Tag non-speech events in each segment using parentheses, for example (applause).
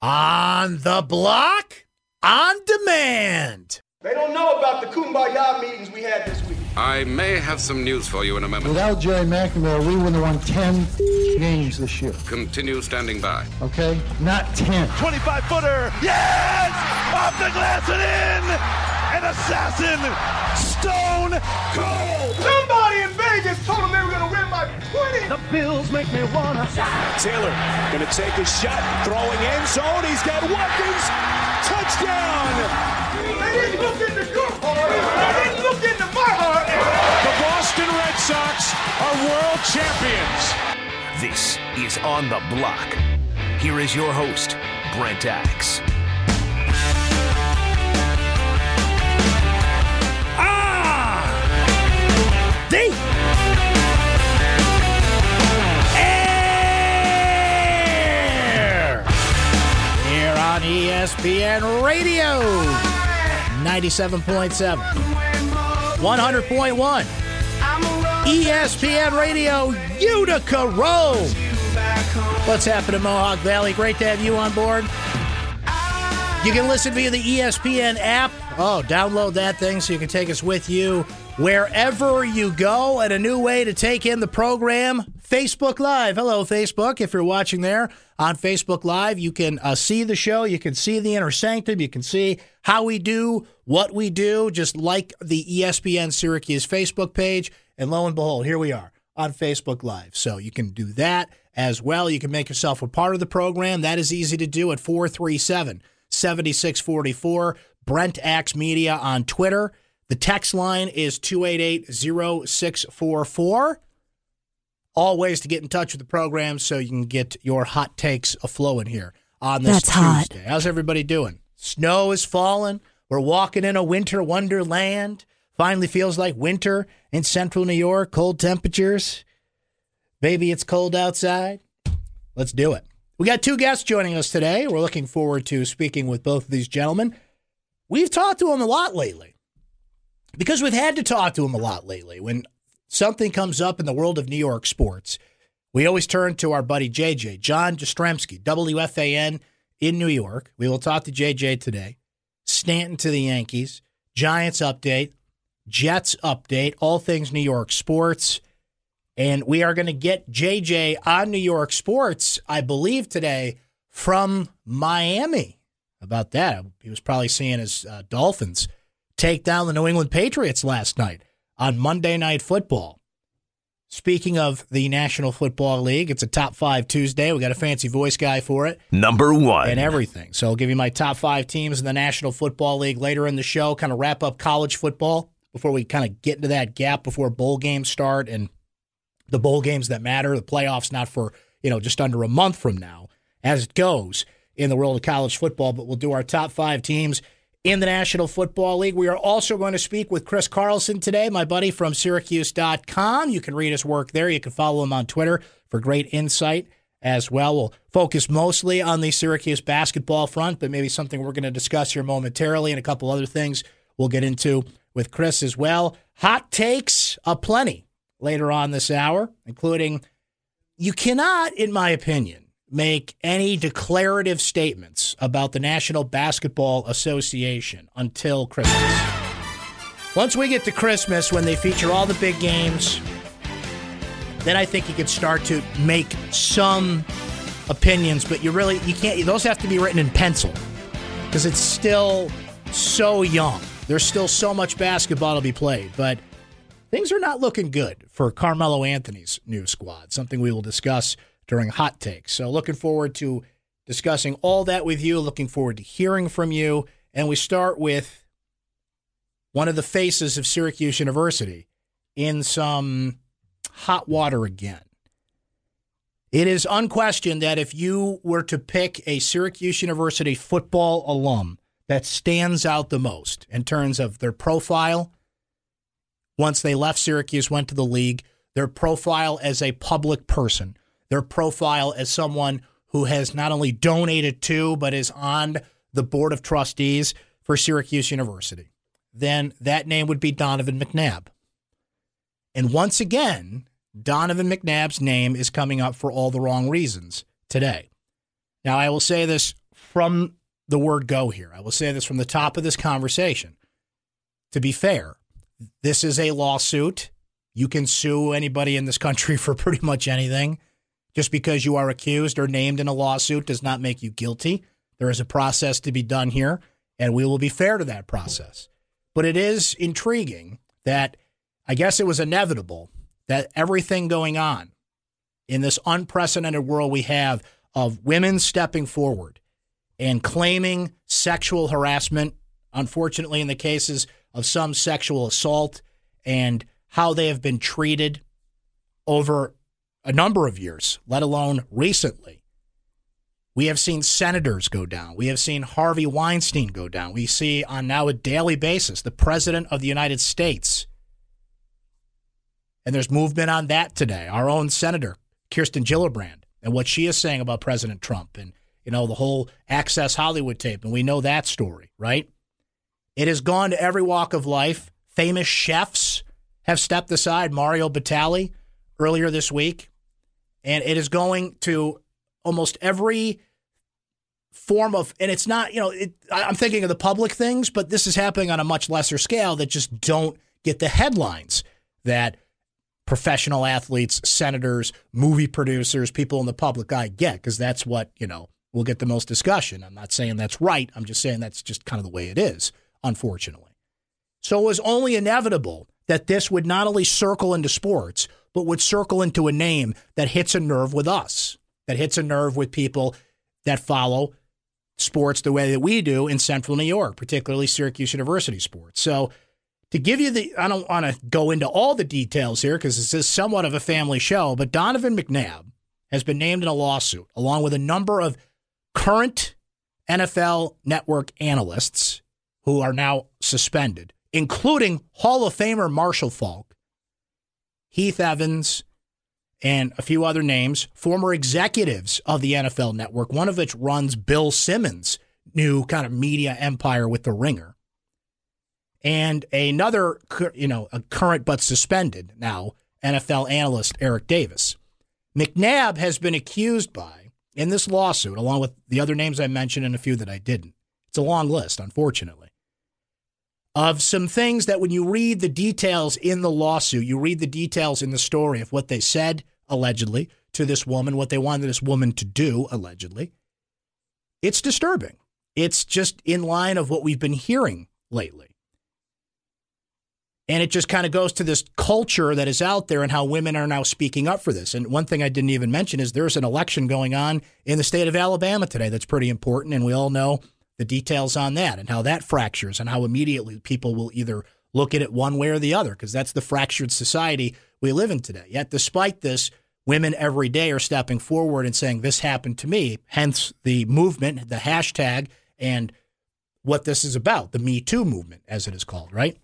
On the block, on demand. They don't know about the kumbaya meetings we had this week. I may have some news for you in a moment. Without Gerry McNamara, we wouldn't have won 10 games this year. Continue standing by. Okay? Not 10. 25 footer. Yes! Off the glass and in! An assassin! Stone Cold! Somebody in Vegas told them they were going to win by 20. The Bills make me wanna. Taylor gonna take a shot, throwing end zone. He's got Watkins. Touchdown! They didn't look into your heart. They didn't look into my heart. The Boston Red Sox are world champions. This is On the Block. Here is your host, Brent Axe. Ah! D! On ESPN Radio 97.7, 100.1. ESPN Radio Utica Rome. What's happening, Mohawk Valley? Great to have you on board. You can listen via the ESPN app. Oh, download that thing so you can take us with you wherever you go. And a new way to take in the program Facebook Live. Hello, Facebook. If you're watching there on Facebook Live, you can uh, see the show. You can see the inner sanctum. You can see how we do what we do, just like the ESPN Syracuse Facebook page. And lo and behold, here we are on Facebook Live. So you can do that as well. You can make yourself a part of the program. That is easy to do at 437 7644. Brent Axe Media on Twitter. The text line is 288 0644. All ways to get in touch with the program so you can get your hot takes aflowing here on this That's hot. Tuesday. How's everybody doing? Snow is falling. We're walking in a winter wonderland. Finally feels like winter in central New York, cold temperatures. Baby, it's cold outside. Let's do it. We got two guests joining us today. We're looking forward to speaking with both of these gentlemen. We've talked to them a lot lately because we've had to talk to them a lot lately. When something comes up in the world of New York sports, we always turn to our buddy JJ, John Jastremski, WFAN in New York. We will talk to JJ today. Stanton to the Yankees, Giants update, Jets update, all things New York sports. And we are going to get JJ on New York sports, I believe, today from Miami. About that? He was probably seeing his uh, Dolphins take down the New England Patriots last night on Monday Night Football. Speaking of the National Football League, it's a top five Tuesday. We got a fancy voice guy for it Number one. and everything. So I'll give you my top five teams in the National Football League later in the show, kind of wrap up college football before we kind of get into that gap before bowl games start and the bowl games that matter. The playoffs not for, you know, just under a month from now as it goes in the world of college football, but we'll do our top five teams in the National Football League. We are also going to speak with Chris Carlson today, my buddy from Syracuse.com. You can read his work there. You can follow him on Twitter for great insight as well. We'll focus mostly on the Syracuse basketball front, but maybe something we're going to discuss here momentarily and a couple other things we'll get into with Chris as well. Hot takes aplenty later on this hour, including you cannot, in my opinion, make any declarative statements about the National Basketball Association until Christmas. Once we get to Christmas, when they feature all the big games, then I think you could start to make some opinions, but you really you can't. Those have to be written in pencil because it's still so young. There's still so much basketball to be played, but things are not looking good for Carmelo Anthony's new squad. Something we will discuss during hot takes. So looking forward to discussing all that with you. Looking forward to hearing from you, and we start with one of the faces of Syracuse University in some hot water again. It is unquestioned that if you were to pick a Syracuse University football alum that stands out the most in terms of their profile, once they left Syracuse, went to the league, their profile as a public person, their profile as someone who has not only donated to, but is on the board of trustees for Syracuse University, then that name would be Donovan McNabb. And once again, Donovan McNabb's name is coming up for all the wrong reasons today. Now, I will say this from the word go here. I will say this from the top of this conversation. To be fair, this is a lawsuit. You can sue anybody in this country (laughs) for pretty much anything. Just because you are accused or named in a lawsuit does not make you guilty. There is a process to be done here, and we will be fair to that process. But it is intriguing that I guess it was inevitable that everything going on in this unprecedented world we have of women stepping forward and claiming sexual harassment, unfortunately, in the cases of some sexual assault, and how they have been treated over a number of years, let alone recently. We have seen senators go down. We have seen Harvey Weinstein go down. We see on now a daily basis the president of the United States. And there's movement on that today. Our own senator, Kirsten Gillibrand, and what she is saying about President Trump and you know the whole Access Hollywood tape and we know that story, right? It has gone to every walk of life. Famous chefs have stepped aside, Mario Batali earlier this week, and it is going to almost every form of and it's not, you know, it, I'm thinking of the public things, but this is happening on a much lesser scale that just don't get the headlines that professional athletes, senators, movie producers, people in the public eye get, because that's what, you know, will get the most discussion. I'm not saying that's right. I'm just saying that's just kind of the way it is, unfortunately. So it was only inevitable that this would not only circle into sports, but would circle into a name that hits a nerve with us, that hits a nerve with people that follow sports the way that we do in central New York, particularly Syracuse University sports. So to give you the, I don't want to go into all the details here because this is somewhat of a family show, but Donovan McNabb has been named in a lawsuit along with a number of current NFL network analysts who are now suspended, including Hall of Famer Marshall Faulk, Heath Evans, and a few other names, former executives of the NFL network, one of which runs Bill Simmons' new kind of media empire with The Ringer and another, you know, a current but suspended now NFL analyst, Eric Davis. McNabb has been accused by, in this lawsuit, along with the other names I mentioned and a few that I didn't. It's a long list, unfortunately, of some things that when you read the details in the lawsuit, you read the details in the story of what they said, allegedly, to this woman, what they wanted this woman to do, allegedly. It's disturbing. It's just in line of what we've been hearing lately. And it just kind of goes to this culture that is out there and how women are now speaking up for this. And one thing I didn't even mention is there's an election going on in the state of Alabama today that's pretty important. And we all know the details on that and how that fractures and how immediately people will either look at it one way or the other because that's the fractured society we live in today. Yet, despite this, women every day are stepping forward and saying, This happened to me. Hence the movement, the hashtag, and what this is about the Me Too movement, as it is called, right?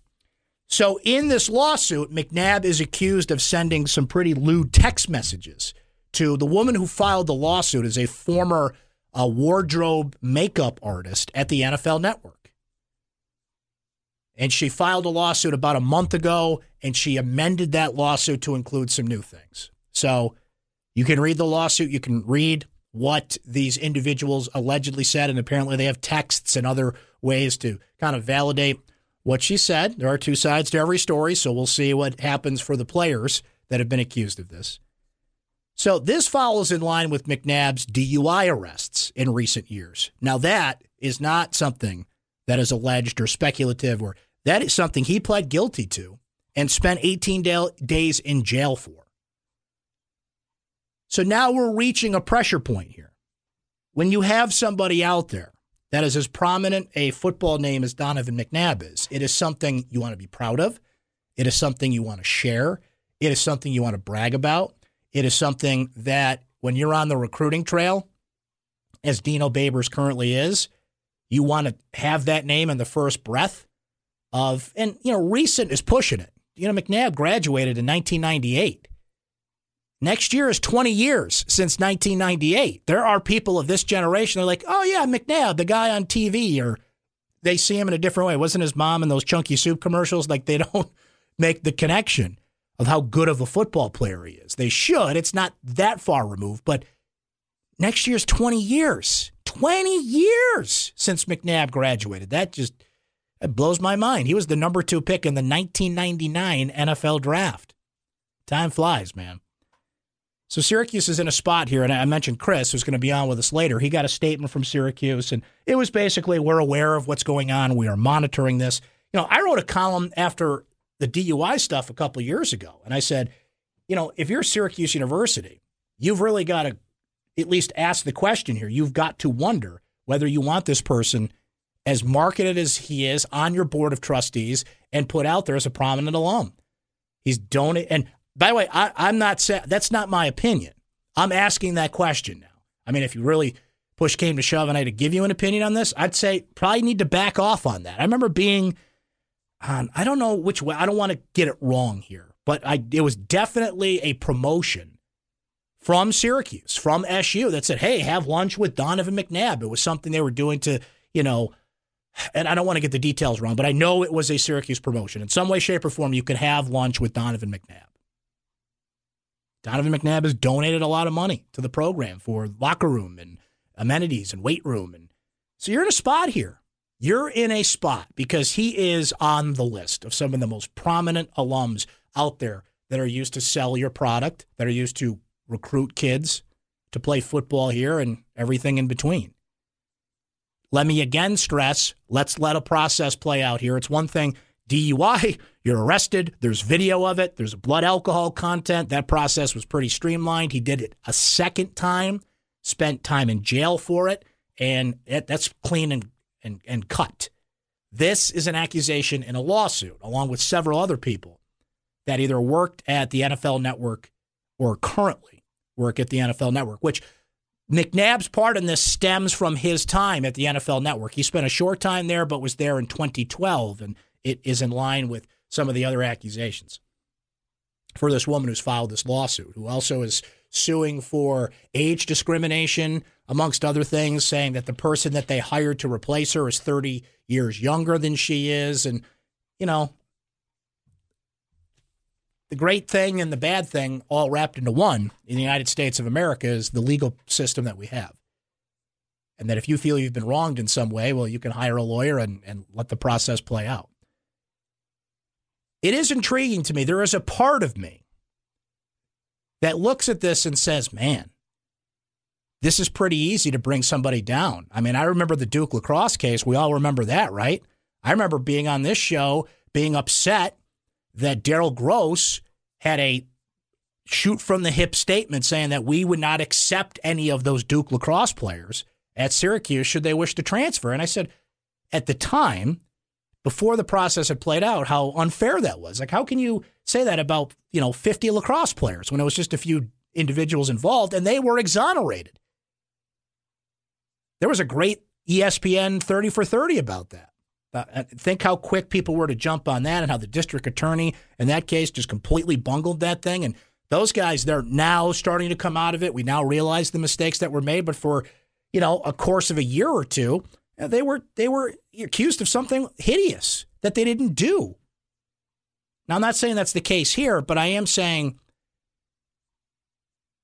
So, in this lawsuit, McNabb is accused of sending some pretty lewd text messages to the woman who filed the lawsuit is a former uh, wardrobe makeup artist at the NFL Network. And she filed a lawsuit about a month ago, and she amended that lawsuit to include some new things. So, you can read the lawsuit, you can read what these individuals allegedly said, and apparently they have texts and other ways to kind of validate what she said. There are two sides to every story, so we'll see what happens for the players that have been accused of this. So this follows in line with McNabb's DUI arrests in recent years. Now that is not something that is alleged or speculative or that is something he pled guilty to and spent 18 da- days in jail for. So now we're reaching a pressure point here. When you have somebody out there that is as prominent a football name as Donovan McNabb is. It is something you want to be proud of. It is something you want to share. It is something you want to brag about. It is something that when you're on the recruiting trail, as Dino Babers currently is, you want to have that name in the first breath of, and, you know, recent is pushing it. You know, McNabb graduated in 1998. Next year is 20 years since 1998. There are people of this generation. They're like, oh, yeah, McNabb, the guy on TV, or they see him in a different way. Wasn't his mom in those chunky soup commercials? Like, they (laughs) don't make the connection of how good of a football player he is. They should. It's not that far removed, but next year's 20 years. 20 years since McNabb graduated. That just that blows my mind. He was the number two pick in the 1999 NFL draft. Time flies, man. So Syracuse is in a spot here, and I mentioned Chris, who's going to be on with us later. He got a statement from Syracuse, and it was basically, we're aware of what's going on. We are monitoring this. You know, I wrote a column after the DUI stuff a couple years ago, and I said, you know, if you're Syracuse University, you've really got to at least ask the question here. You've got to wonder whether you want this person as marketed as he is on your board of trustees and put out there as a prominent alum. He's donated, and by the way, I, I'm not saying that's not my opinion. I'm asking that question now. I mean, if you really push came to shove and I had to give you an opinion on this, I'd say probably need to back off on that. I remember being I don't know which way, I don't want to get it wrong here, but I it was definitely a promotion from Syracuse, from SU that said, hey, have lunch with Donovan McNabb. It was something they were doing to, you know, and I don't want to get the details wrong, but I know it was a Syracuse promotion. In some way, shape, or form, you could have lunch with Donovan McNabb. Donovan McNabb has donated a lot of money to the program for locker room and amenities and weight room. And so you're in a spot here. You're in a spot because he is on the list of some of the most prominent alums out there that are used to sell your product, that are used to recruit kids to play football here and everything in between. Let me again stress let's let a process play out here. It's one thing DUI, you're arrested. There's video of it. There's blood alcohol content. That process was pretty streamlined. He did it a second time, spent time in jail for it, and that's clean and, and, and cut. This is an accusation in a lawsuit, along with several other people that either worked at the NFL network or currently work at the NFL network, which McNabb's part in this stems from his time at the NFL network. He spent a short time there, but was there in 2012. And it is in line with some of the other accusations for this woman who's filed this lawsuit, who also is suing for age discrimination, amongst other things, saying that the person that they hired to replace her is 30 years younger than she is. And, you know, the great thing and the bad thing all wrapped into one in the United States of America is the legal system that we have. And that if you feel you've been wronged in some way, well, you can hire a lawyer and, and let the process play out it is intriguing to me. There is a part of me that looks at this and says, man, this is pretty easy to bring somebody down. I mean, I remember the Duke lacrosse case. We all remember that, right? I remember being on this show, being upset that Daryl Gross had a shoot from the hip statement saying that we would not accept any of those Duke lacrosse players at Syracuse should they wish to transfer. And I said, at the time, before the process had played out how unfair that was. Like, how can you say that about, you know, 50 lacrosse players when it was just a few individuals involved and they were exonerated? There was a great ESPN 30 for 30 about that. Uh, think how quick people were to jump on that and how the district attorney in that case just completely bungled that thing. And those guys, they're now starting to come out of it. We now realize the mistakes that were made, but for, you know, a course of a year or two, they were they were accused of something hideous that they didn't do. Now I'm not saying that's the case here, but I am saying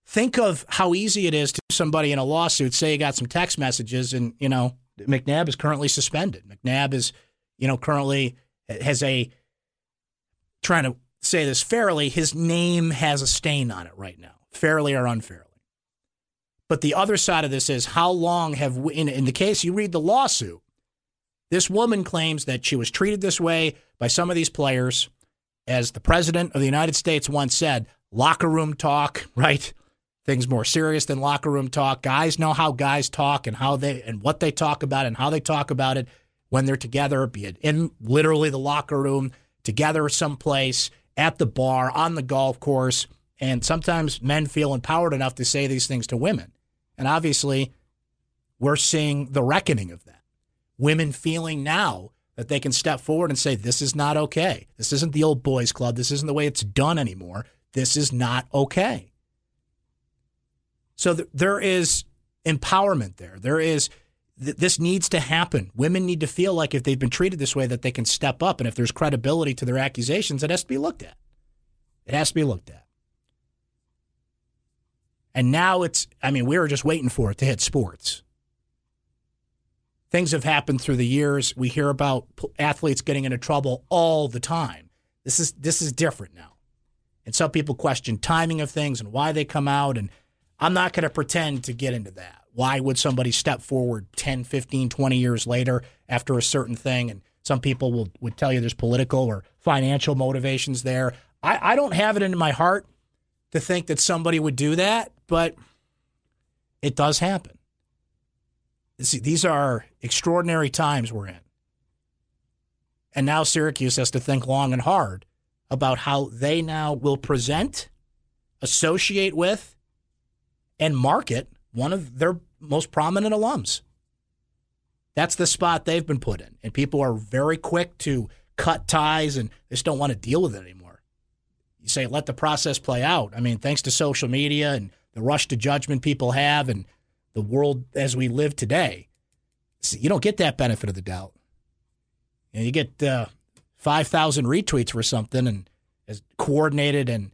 think of how easy it is to somebody in a lawsuit say you got some text messages and you know McNabb is currently suspended. McNabb is you know currently has a trying to say this fairly, his name has a stain on it right now, fairly or unfairly. But the other side of this is how long have we, in, in the case you read the lawsuit, this woman claims that she was treated this way by some of these players. As the president of the United States once said, locker room talk, (laughs) right? Things more serious than locker room talk. Guys know how guys talk and how they and what they talk about and how they talk about it when they're together, be it in literally the locker room, together someplace, at the bar, on the golf course. And sometimes men feel empowered enough to say these things to women. And obviously, we're seeing the reckoning of that. Women feeling now that they can step forward and say, This is not okay. This isn't the old boys club. This isn't the way it's done anymore. This is not okay. So th- there is empowerment there. There is, th- this needs to happen. Women need to feel like if they've been treated this way, that they can step up. And if there's credibility to their accusations, it has to be looked at. It has to be looked at. And now it's, I mean, we were just waiting for it to hit sports. Things have happened through the years. We hear about athletes getting into trouble all the time. This is this is different now. And some people question timing of things and why they come out and I'm not going to pretend to get into that. Why would somebody step forward 10, 15, 20 years later after a certain thing and some people will would tell you there's political or financial motivations there. I, I don't have it in my heart to think that somebody would do that, but it does happen. See, these are extraordinary times we're in. And now Syracuse has to think long and hard about how they now will present, associate with, and market one of their most prominent alums. That's the spot they've been put in. And people are very quick to cut ties and they just don't want to deal with it anymore. You say, let the process play out. I mean, thanks to social media and the rush to judgment people have and the world as we live today, you don't get that benefit of the doubt. You, you get uh, 5,000 retweets for something and as coordinated and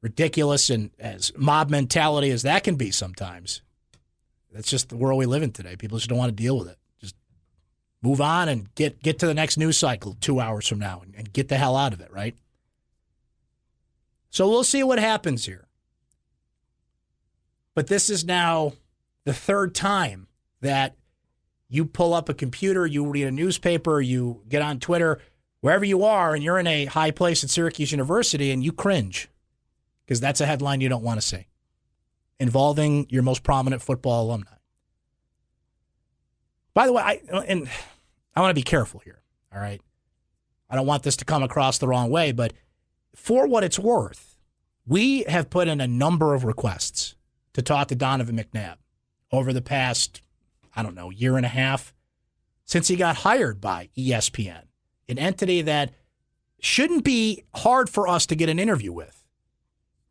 ridiculous and as mob mentality as that can be sometimes. That's just the world we live in today. People just don't want to deal with it. Just move on and get get to the next news cycle two hours from now and, and get the hell out of it, right? So we'll see what happens here. But this is now the third time that you pull up a computer, you read a newspaper, you get on Twitter, wherever you are, and you're in a high place at Syracuse University and you cringe because that's a headline you don't want to see involving your most prominent football alumni. By the way, I and I want to be careful here. All right, I don't want this to come across the wrong way, but for what it's worth, we have put in a number of requests to talk to Donovan McNabb over the past, I don't know, year and a half since he got hired by ESPN, an entity that shouldn't be hard for us to get an interview with,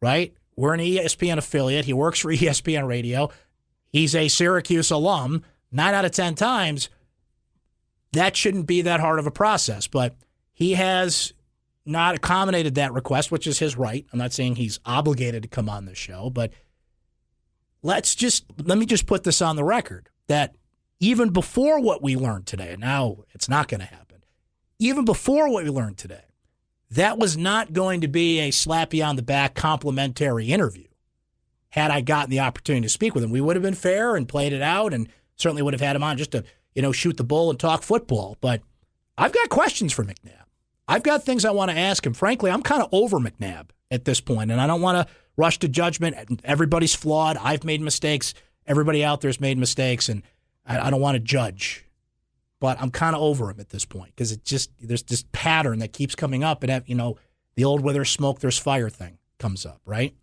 right? We're an ESPN affiliate. He works for (laughs) ESPN Radio. He's a Syracuse alum. Nine out of 10 times, that shouldn't be that hard of a process. But he has not accommodated that request, which is his right. I'm not saying he's obligated to come on the show, but let's just let me just put this on the record that even before what we learned today, and now it's not going to happen, even before what we learned today, that was not going to be a slappy on the back complimentary interview. Had I gotten the opportunity to speak with him, we would have been fair and played it out, and certainly would have had him on just to you know shoot the bull and talk football. But I've got questions for McNabb. I've got things I want to ask him. Frankly, I'm kind of over McNabb at this point, and I don't want to rush to judgment. Everybody's flawed. I've made mistakes. Everybody out there's made mistakes, and I, I don't want to judge but I'm kind of over him at this point because it just there's this pattern that keeps coming up, and you know the old "where there's smoke, there's fire" thing comes up, right?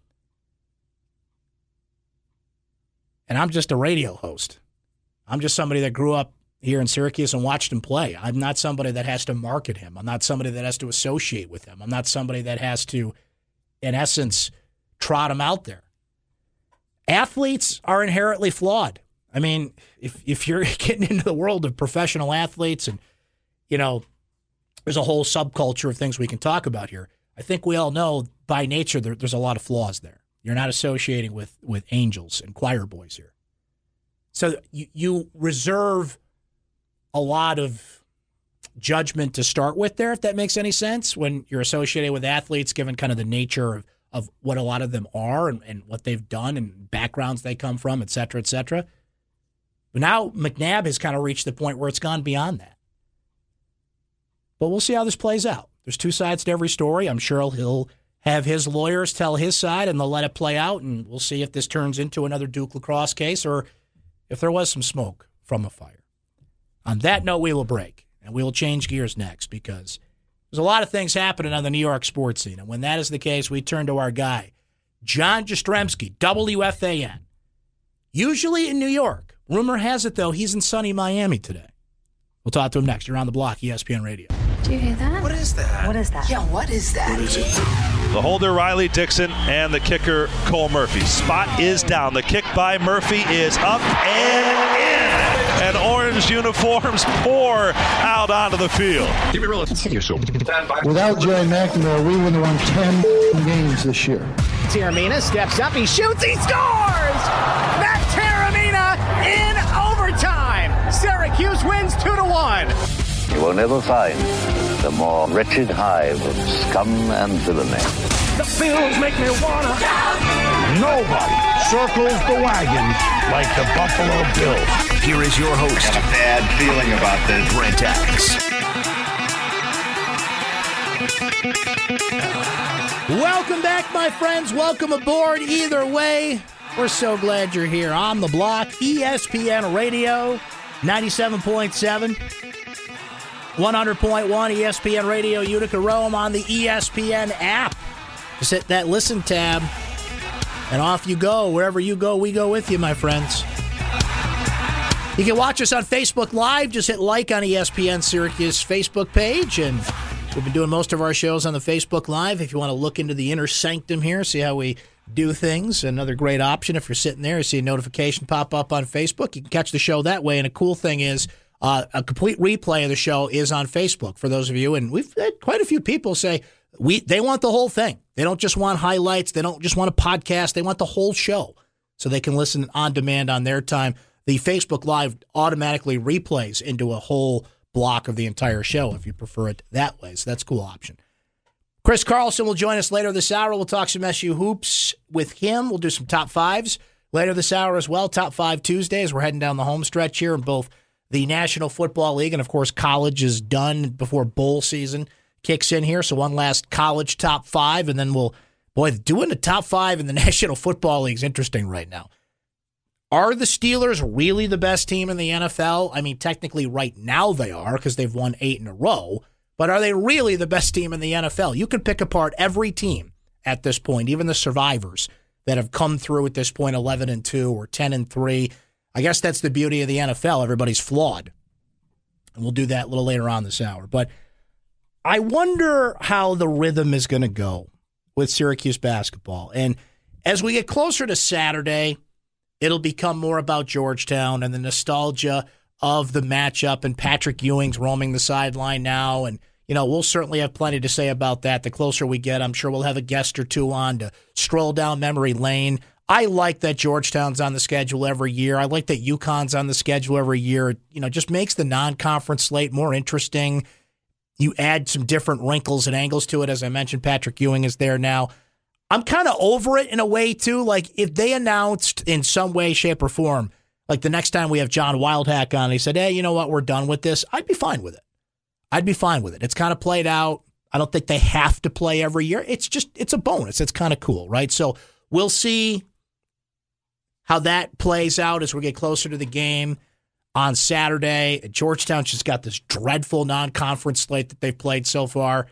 And I'm just a radio host. I'm just somebody that grew up here in Syracuse and watched him play. I'm not somebody that has to market him. I'm not somebody that has to associate with him. I'm not somebody that has to, in essence, trot them out there. Athletes are inherently flawed. I mean, if if you're (laughs) getting into the world of professional athletes and you know, there's a whole subculture of things we can talk about here. I think we all know by nature there, there's a lot of flaws there. You're not associating with with angels and choir boys here. So you, you reserve a lot of judgment to start with there, if that makes any sense, when you're associated with athletes, given kind of the nature of, of what a lot of them are and, and what they've done and backgrounds they come from, et cetera, et cetera. But now McNabb has kind of reached the point where it's gone beyond that. But we'll see how this plays out. There's two sides to every story. I'm sure he'll have his lawyers tell his side and they'll let it play out. And we'll see if this turns into another Duke lacrosse case or if there was some smoke from a fire. On that note, we will break and we will change gears next because there's a lot of things happening on the New York sports scene. And when that is the case, we turn to our guy, John Jastremski, WFAN, usually in New York Rumor has it, though, he's in sunny Miami today. We'll talk to him next. You're on the block, ESPN Radio. Do you hear that? What is that? What is that? Yeah, what is that? What is it? The holder, Riley Dixon, and the kicker, Cole Murphy. Spot is down. The kick by Murphy is up and in. And orange uniforms pour out onto the field. Keep it real. Without Gerry McNamara, we wouldn't have won 10 games this year. Taormina steps up, he shoots, he scores! Matt Taormina in overtime! Syracuse wins 2 to 1. You will never find the more wretched hive of scum and villainy. The Bills make me wanna. Nobody circles the wagons like the Buffalo Bills. Here is your host, a bad feeling about this. Brent Axe. Welcome back, my friends. Welcome aboard. Either way, we're so glad you're here on the block. ESPN Radio, 97.7, 100.1 ESPN Radio, Utica Rome on the ESPN app. Just hit that listen tab, and off you go. Wherever you go, we go with you, my friends. You can watch us on Facebook Live. Just hit like on ESPN Syracuse Facebook page, and we've been doing most of our shows on the Facebook Live. If you want to look into the inner sanctum here, see how we do things, another great option. If you're sitting there, you see a notification pop up on Facebook, you can catch the show that way. And a cool thing is, uh, a complete replay of the show is on Facebook for those of you, and we've had quite a few people say we they want the whole thing. They don't just want highlights. They don't just want a podcast. They want the whole show, so they can listen on demand on their time. The Facebook Live automatically replays into a whole block of the entire show if you prefer it that way. So that's a cool option. Chris Carlson will join us later this hour. We'll talk some SU hoops with him. We'll do some top fives later this hour as well. Top five Tuesdays. We're heading down the home stretch here in both the National Football League and, of course, college is done before bowl season kicks in here. So one last college top five, and then we'll boy doing the top five in the (laughs) National Football League is interesting right now. Are the Steelers really the best team in the NFL? I mean, technically, right now they are because they've won eight in a row. But are they really the best team in the NFL? You can pick apart every team at this point, even the survivors that have come through at this point 11 and 2 or 10 and 3. I guess that's the beauty of the NFL. Everybody's flawed. And we'll do that a little later on this hour. But I wonder how the rhythm is going to go with Syracuse basketball. And as we get closer to Saturday, it'll become more about Georgetown and the nostalgia of the matchup and Patrick Ewing's roaming the sideline now. And, you know, we'll certainly have plenty to say about that. The closer we get, I'm sure we'll have a guest or two on to stroll down memory lane. I like that Georgetown's on the schedule every year. I like that UConn's on the schedule every year. You know, just makes the non-conference slate more interesting. You add some different wrinkles and angles to it. As I mentioned, Patrick Ewing is there now. I'm kind of over it in a way too. Like if they announced in some way, shape, or form, like the next time we have John Wildhack on, he said, "Hey, you know what? We're done with this." I'd be fine with it. I'd be fine with it. It's kind of played out. I don't think they have to play every year. It's just it's a bonus. It's kind of cool, right? So we'll see how that plays out as we get closer to the game on Saturday. Georgetown just got this dreadful non-conference slate that they've played so far.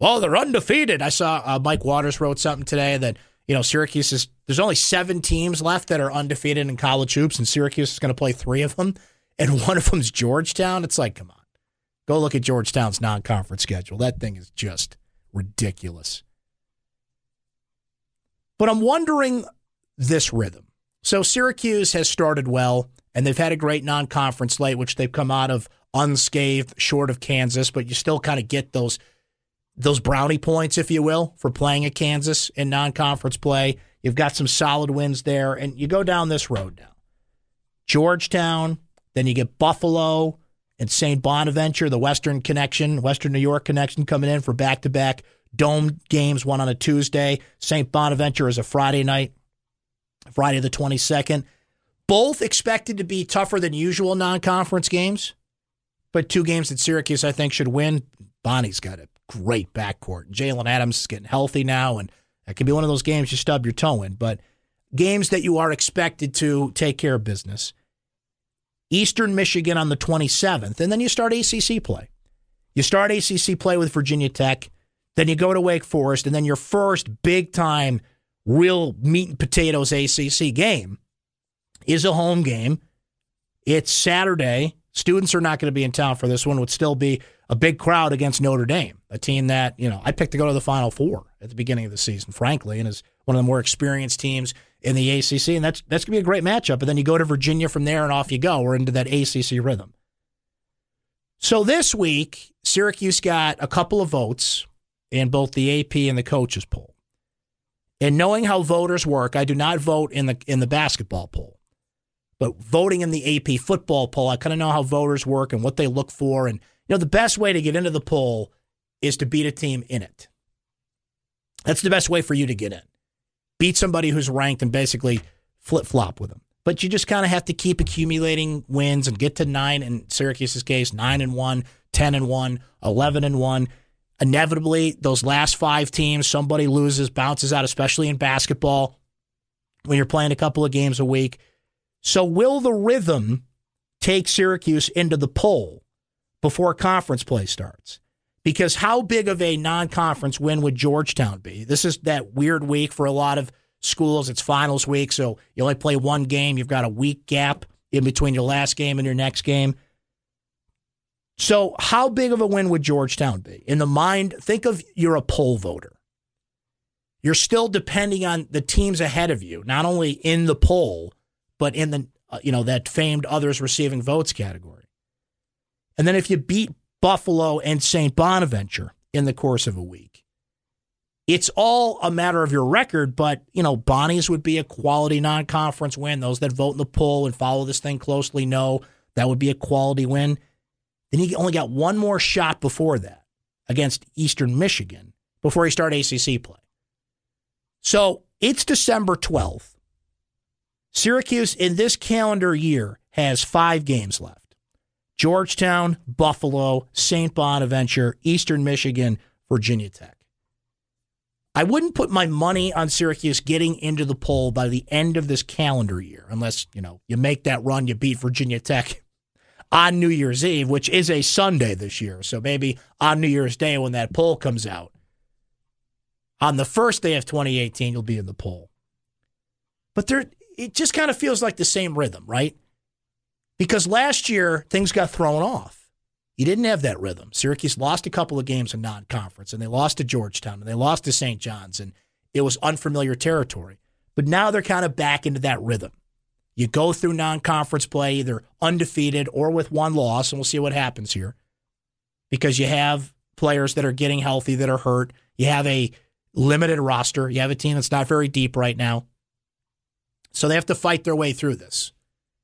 Well, they're undefeated. I saw uh, Mike Waters wrote something today that you know Syracuse is. There's only seven teams left that are undefeated in college hoops, and Syracuse is going to play three of them, and (laughs) one of them's Georgetown. It's like, come on, go look at Georgetown's non-conference schedule. That thing is just ridiculous. But I'm wondering this rhythm. So Syracuse has started well, and they've had a great non-conference slate, which they've come out of unscathed, short of Kansas, but you still kind of get those those brownie points, if you will, for playing at Kansas in non-conference play. You've got some solid wins there, and you go down this road now. Georgetown, then you get Buffalo and St. Bonaventure, the Western connection, Western New York connection coming in for back-to-back dome games, one on a Tuesday. St. Bonaventure is a Friday night, Friday the 22nd. Both expected to be tougher than usual non-conference games, but two games that Syracuse, I think, should win. Bonnie's got a great backcourt. Jaylen Adams is getting healthy now, and that could be one of those games you stub your toe in. But games that you are expected to take care of business. Eastern Michigan on the 27th, and then you start ACC play. You start ACC play with Virginia Tech, then you go to Wake Forest, and then your first big time, real meat and potatoes ACC game is a home game. It's Saturday. Students are not going to be in town for this one. Would still be a big crowd against Notre Dame, a team that you know I picked to go to the Final Four at the beginning of the season, frankly, and is one of the more experienced teams in the ACC, and that's that's gonna be a great matchup. And then you go to Virginia from there, and off you go. We're into that ACC rhythm. So this week, Syracuse got a couple of votes in both the AP and the coaches poll. And knowing how voters work, I do not vote in the in the basketball poll. But voting in the AP football poll, I kind of know how voters work and what they look for. And, you know, the best way to get into the poll is to beat a team in it. That's the best way for you to get in. Beat somebody who's ranked and basically flip flop with them. But you just kind of have to keep accumulating wins and get to nine in Syracuse's case, nine and one, 10 and one, 11 and one. Inevitably, those last five teams, somebody loses, bounces out, especially in basketball when you're playing a couple of games a week. So, will the rhythm take Syracuse into the poll before conference play starts? Because how big of a non conference win would Georgetown be? This is that weird week for a lot of schools. It's finals week, so you only play one game. You've got a week gap in between your last game and your next game. So, how big of a win would Georgetown be? In the mind, think of you're a poll voter. You're still depending on the teams ahead of you, not only in the poll, but in the uh, you know that famed others receiving votes category. And then if you beat Buffalo and St. Bonaventure in the course of a week, it's all a matter of your record. But you know, Bonnie's would be a quality non-conference win. Those that vote in the poll and follow this thing closely know that would be a quality win. Then he only got one more shot before that against Eastern Michigan before he started ACC play. So it's December 12th. Syracuse in this calendar year has five games left Georgetown, Buffalo, St. Bonaventure, Eastern Michigan, Virginia Tech. I wouldn't put my money on Syracuse getting into the poll by the end of this calendar year, unless, you know, you make that run, you beat Virginia Tech (laughs) on New Year's Eve, which is a Sunday this year. So maybe on New Year's Day when that poll comes out, on the first day of 2018, you'll be in the poll. But there, it just kind of feels like the same rhythm, right? Because last year, things got thrown off. You didn't have that rhythm. Syracuse lost a couple of games in non conference, and they lost to Georgetown, and they lost to St. John's, and it was unfamiliar territory. But now they're kind of back into that rhythm. You go through non conference play either undefeated or with one loss, and we'll see what happens here because you have players that are getting healthy that are hurt. You have a limited roster. You have a team that's not very deep right now. So they have to fight their way through this.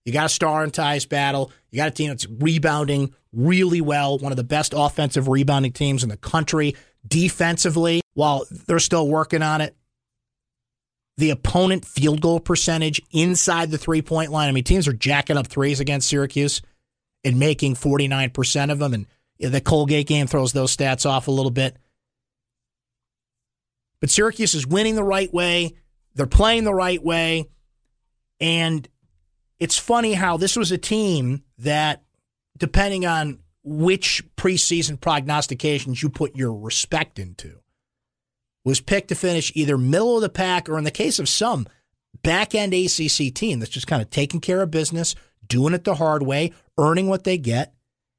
You got a star and Tyus Battle. You got a team that's rebounding really well, one of the best offensive rebounding teams in the country. Defensively, while they're still working on it, the opponent field goal percentage inside the three point line. I mean, teams are jacking up threes against Syracuse and making 49% of them. And the Colgate game throws those stats off a little bit. But Syracuse is winning the right way. They're playing the right way. And it's funny how this was a team that, depending on which preseason prognostications you put your respect into, was picked to finish either middle of the pack or, in the case of some, back end ACC team that's just kind of taking care of business, doing it the hard way, earning what they get,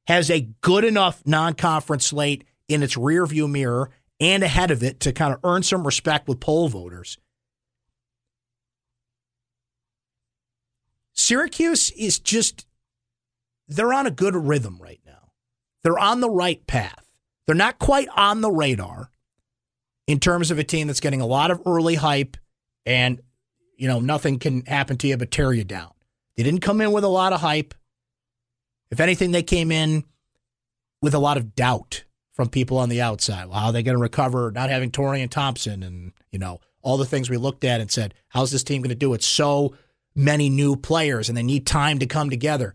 has a good enough non conference slate in its rearview mirror and ahead of it to kind of earn some respect with poll voters. Syracuse is just, they're on a good rhythm right now. They're on the right path. They're not quite on the radar in terms of a team that's getting a lot of early hype and, you know, nothing can happen to you but tear you down. They didn't come in with a lot of hype. If anything, they came in with a lot of doubt from people on the outside. Well, how are they going to recover not having Taurean Thompson and, you know, all the things we looked at and said, how's this team going to do it? So many new players and they need time to come together.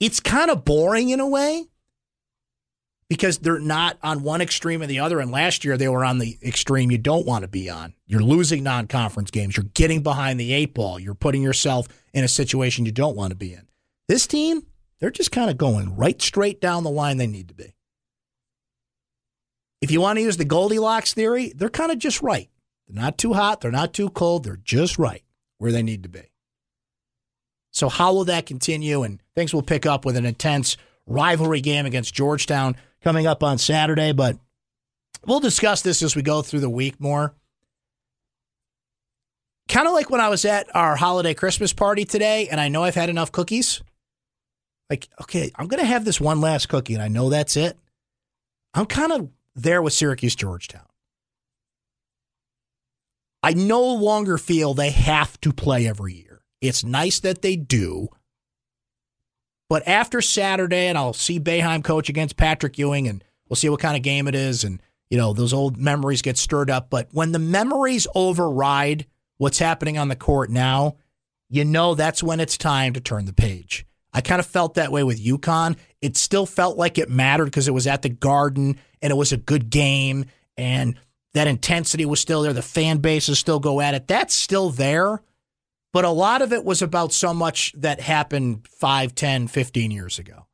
It's kind of boring in a way because they're not on one extreme or the other. And last year they were on the extreme you don't want to be on. You're losing non conference games. You're getting behind the eight ball. You're putting yourself in a situation you don't want to be in. This team, they're just kind of going right straight down the line they need to be. If you want to use the Goldilocks theory, they're kind of just right. They're not too hot, they're not too cold, they're just right where they need to be. So, how will that continue? And things will pick up with an intense rivalry game against Georgetown coming up on Saturday. But we'll discuss this as we go through the week more. Kind of like when I was at our holiday Christmas party today, and I know I've had enough cookies. Like, okay, I'm going to have this one last cookie, and I know that's it. I'm kind of there with Syracuse Georgetown. I no longer feel they have to play every year. It's nice that they do. But after Saturday, and I'll see Boeheim coach against Patrick Ewing, and we'll see what kind of game it is. And, you know, those old memories get stirred up. But when the memories override what's happening on the court now, you know that's when it's time to turn the page. I kind of felt that way with UConn. It still felt like it mattered because it was at the Garden and it was a good game and that intensity was still there. The fan bases still go at it. That's still there. But a lot of it was about so much that happened 5, 10, 15 years ago.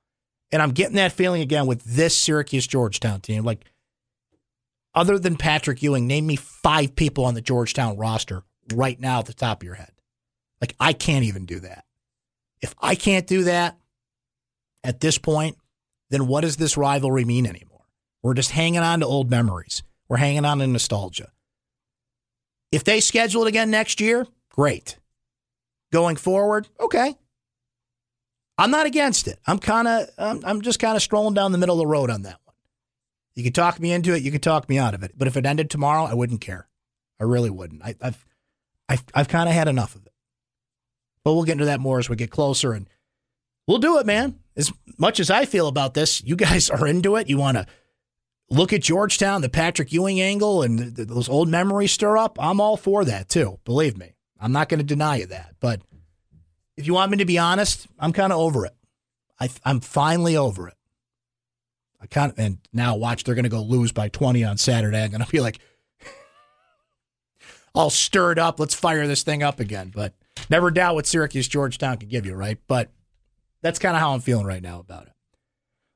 And I'm getting that feeling again with this Syracuse Georgetown team. Like, other than Patrick Ewing, name me five people on the Georgetown roster right now at the top of your head. Like, I can't even do that. If I can't do that at this point, then what does this rivalry mean anymore? We're just hanging on to old memories. We're hanging on to nostalgia. If they schedule it again next year, great. Going forward, okay. I'm not against it. I'm kind of, I'm, I'm just kind of strolling down the middle of the road on that one. You can talk me into it. You can talk me out of it. But if it ended tomorrow, I wouldn't care. I really wouldn't. I, I've, I've, I've kind of had enough of it. But we'll get into that more as we get closer, and we'll do it, man. As much as I feel about this, you guys (laughs) are into it. You want to look at Georgetown, the Patrick Ewing angle, and the, those old memories stir up. I'm all for that too. Believe me, I'm not going to deny you that. But if you want me to be honest, I'm kind of over it. I, I'm finally over it. I kind of, and now watch, they're going to go lose by 20 on Saturday. I'm going to be like, (laughs) all stirred up. Let's fire this thing up again. But never doubt what Syracuse Georgetown can give you, right? But that's kind of how I'm feeling right now about it.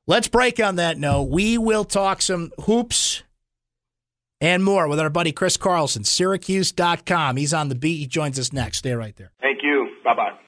Let's break on that note. We will talk some hoops and more with our buddy Chris Carlson, Syracuse.com. He's on the beat. He joins us next. Stay right there. Thank you. Bye bye.